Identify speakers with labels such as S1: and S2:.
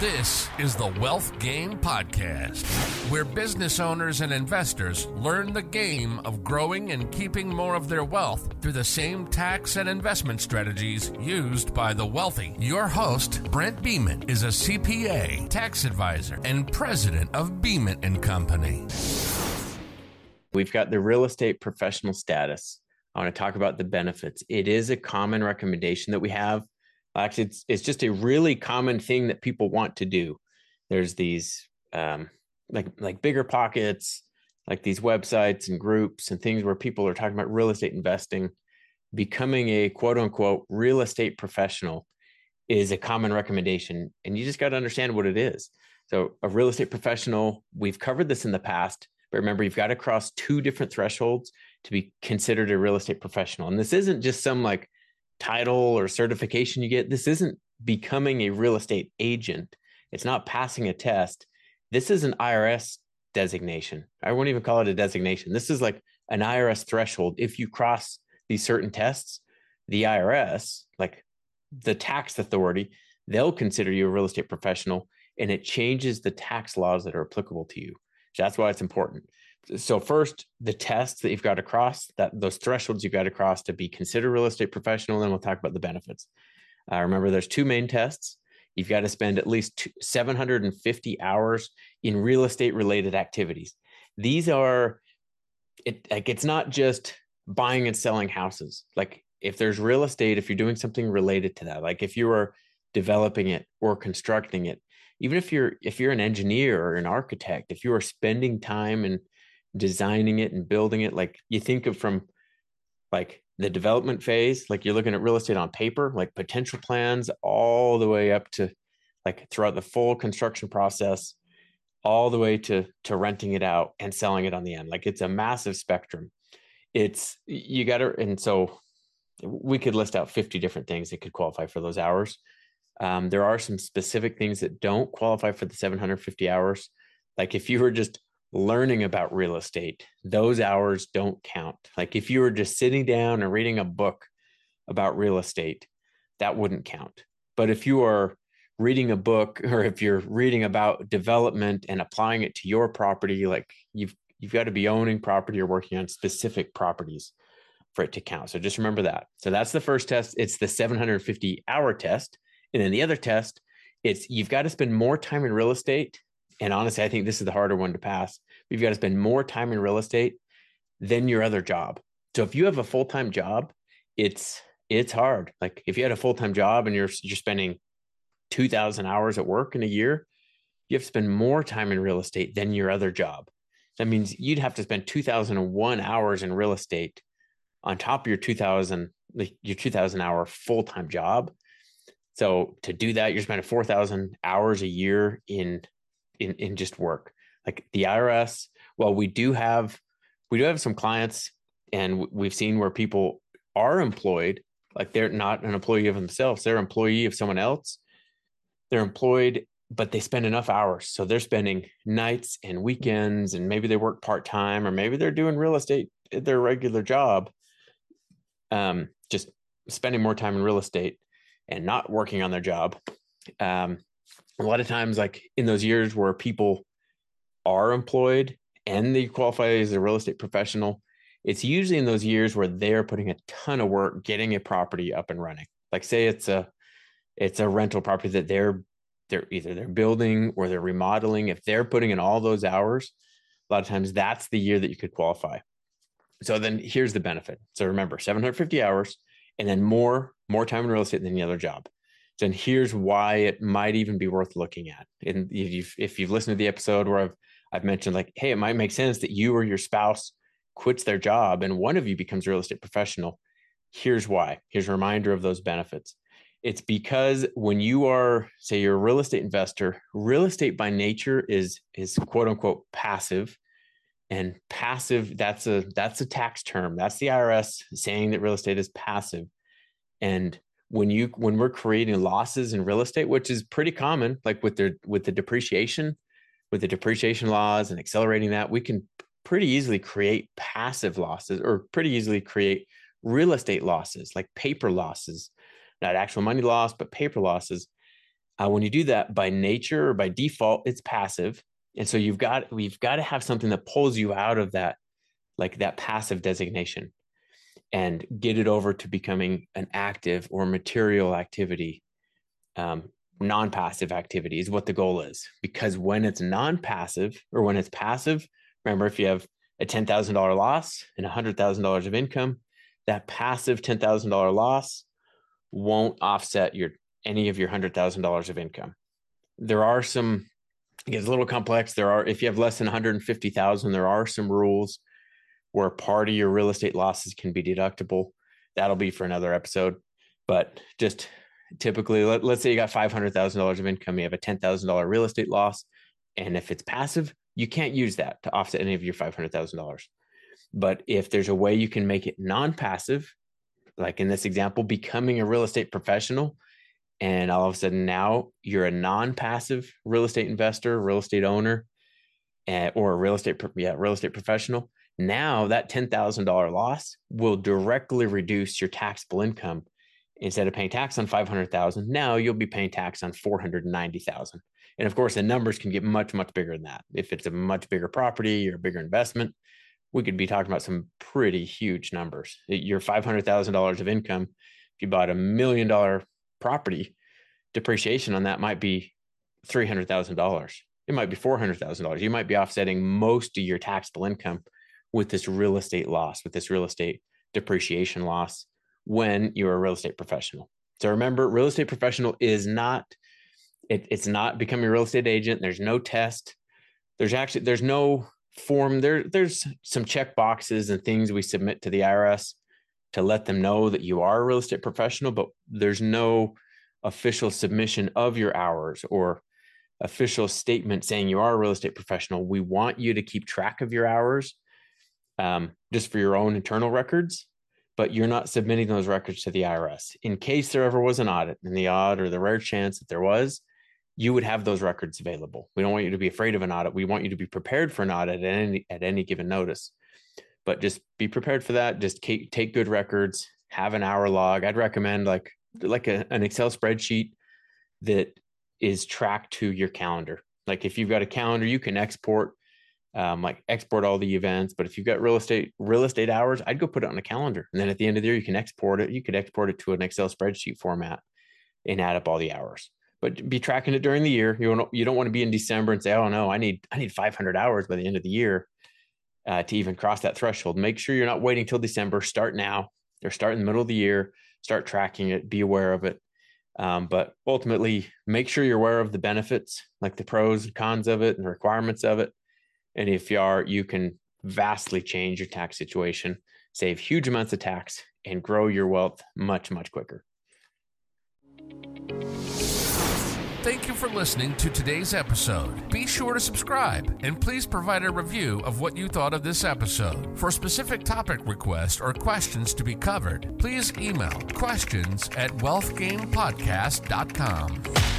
S1: This is the Wealth Game Podcast, where business owners and investors learn the game of growing and keeping more of their wealth through the same tax and investment strategies used by the wealthy. Your host, Brent Beeman, is a CPA, tax advisor, and president of Beeman and Company.
S2: We've got the real estate professional status. I want to talk about the benefits. It is a common recommendation that we have Actually, it's it's just a really common thing that people want to do. There's these um, like like BiggerPockets, like these websites and groups and things where people are talking about real estate investing. Becoming a quote unquote real estate professional is a common recommendation, and you just got to understand what it is. So, a real estate professional, we've covered this in the past, but remember, you've got to cross two different thresholds to be considered a real estate professional. And this isn't just some like title or certification you get. This isn't becoming a real estate agent. It's not passing a test. This is an IRS designation. I won't even call it a designation. This is like an IRS threshold. If you cross these certain tests, the IRS, like the tax authority, they'll consider you a real estate professional and it changes the tax laws that are applicable to you. That's why it's important. So first the tests that you've got to cross that those thresholds you've got to cross to be considered real estate professional then we'll talk about the benefits. Uh, remember there's two main tests. You've got to spend at least two, 750 hours in real estate related activities. These are it like it's not just buying and selling houses. Like if there's real estate if you're doing something related to that like if you are developing it or constructing it even if you're if you're an engineer or an architect if you are spending time and designing it and building it like you think of from like the development phase like you're looking at real estate on paper like potential plans all the way up to like throughout the full construction process all the way to to renting it out and selling it on the end. Like it's a massive spectrum. It's you got to and so we could list out 50 different things that could qualify for those hours um, there are some specific things that don't qualify for the 750 hours like if you were just learning about real estate, those hours don't count. Like if you were just sitting down and reading a book about real estate, that wouldn't count. But if you are reading a book or if you're reading about development and applying it to your property, like you've you've got to be owning property or working on specific properties for it to count. So just remember that. So that's the first test. It's the 750 hour test. And then the other test, it's you've got to spend more time in real estate and honestly, I think this is the harder one to pass. You've got to spend more time in real estate than your other job. So if you have a full time job, it's it's hard. Like if you had a full time job and you're you're spending two thousand hours at work in a year, you have to spend more time in real estate than your other job. That means you'd have to spend two thousand and one hours in real estate on top of your two thousand like your two thousand hour full time job. So to do that, you're spending four thousand hours a year in in, in just work. Like the IRS, well, we do have we do have some clients and we've seen where people are employed, like they're not an employee of themselves, they're an employee of someone else. They're employed, but they spend enough hours. So they're spending nights and weekends, and maybe they work part-time, or maybe they're doing real estate at their regular job. Um, just spending more time in real estate and not working on their job. Um, a lot of times like in those years where people are employed and they qualify as a real estate professional it's usually in those years where they're putting a ton of work getting a property up and running. Like say it's a it's a rental property that they're they're either they're building or they're remodeling if they're putting in all those hours a lot of times that's the year that you could qualify. So then here's the benefit. So remember 750 hours and then more more time in real estate than the other job then here's why it might even be worth looking at. And if you've, if you've listened to the episode where I've I've mentioned like, hey, it might make sense that you or your spouse quits their job and one of you becomes a real estate professional. Here's why. Here's a reminder of those benefits. It's because when you are, say, you're a real estate investor, real estate by nature is is quote unquote passive. And passive, that's a that's a tax term. That's the IRS saying that real estate is passive. And when you when we're creating losses in real estate which is pretty common like with the with the depreciation with the depreciation laws and accelerating that we can pretty easily create passive losses or pretty easily create real estate losses like paper losses not actual money loss but paper losses Uh, when you do that by nature or by default, it's passive. And so you've got we've got to have something that pulls you out of that, like that passive designation and get it over to becoming an active or material activity um, non-passive activity is what the goal is. Because when it's non-passive or when it's passive remember if you have a $10000 loss and $100000 of income that passive $10000 loss won't offset your any of your $100000 of income. There are some it gets a little complex. There are if you have less than 150000 there are some rules where part of your real estate losses can be deductible. That'll be for another episode. But just typically let, us say you got $500000 of income you have a $10000 real estate loss and if it's passive you can't use that to offset any of your $500000 but if there's a way you can make it non-passive like in this example becoming a real estate professional and all of a sudden now you're a non-passive real estate investor real estate owner uh, or a real estate yeah real estate professional now that $10,000 loss will directly reduce your taxable income instead of paying tax on 500,000, now you'll be paying tax on 490,000. And of course, the numbers can get much, much bigger than that. If it's a much bigger property or a bigger investment, we could be talking about some pretty huge numbers. Your $500,000 of income, if you bought a million dollar property, depreciation on that might be $300,000. It might be $400,000. You might be offsetting most of your taxable income with this real estate loss, with this real estate depreciation loss when you're a real estate professional. So remember, real estate professional is not it, it's not becoming a real estate agent. There's no test. There's actually there's no form. There there's some check boxes and things we submit to the IRS to let them know that you are a real estate professional, but there's no official submission of your hours or official statement saying you are a real estate professional. We want you to keep track of your hours um, just for your own internal records but you're not submitting those records to the IRS. In case there ever was an audit, in the odd or the rare chance that there was, you would have those records available. We don't want you to be afraid of an audit. We want you to be prepared for an audit at any at any given notice. But just be prepared for that. Just take, take good records. Have an hour log. I'd recommend like like a, an Excel spreadsheet that is tracked to your calendar. Like if you've got a calendar, you can export um, like export all the events. But if you've got real estate real estate hours, I'd go put it on a calendar, and then at the end of the year, you can export it. You could export it to an Excel spreadsheet format and add up all the hours. But be tracking it during the year. You don't you don't want to be in December and say, oh no, I need I need 500 hours by the end of the year uh, to even cross that threshold. Make sure you're not waiting till December. Start now or start in the middle of the year. Start tracking it. Be aware of it. Um, but ultimately, make sure you're aware of the benefits, like the pros and cons of it and the requirements of it and if you are, you can vastly change your tax situation, save huge amounts of tax, and grow your wealth much, much quicker.
S1: Thank you for listening to today's episode. Be sure to subscribe and please provide a review of what you thought of this episode. For specific topic requests or questions to be covered, please email questions at wealthgamepodcast.com.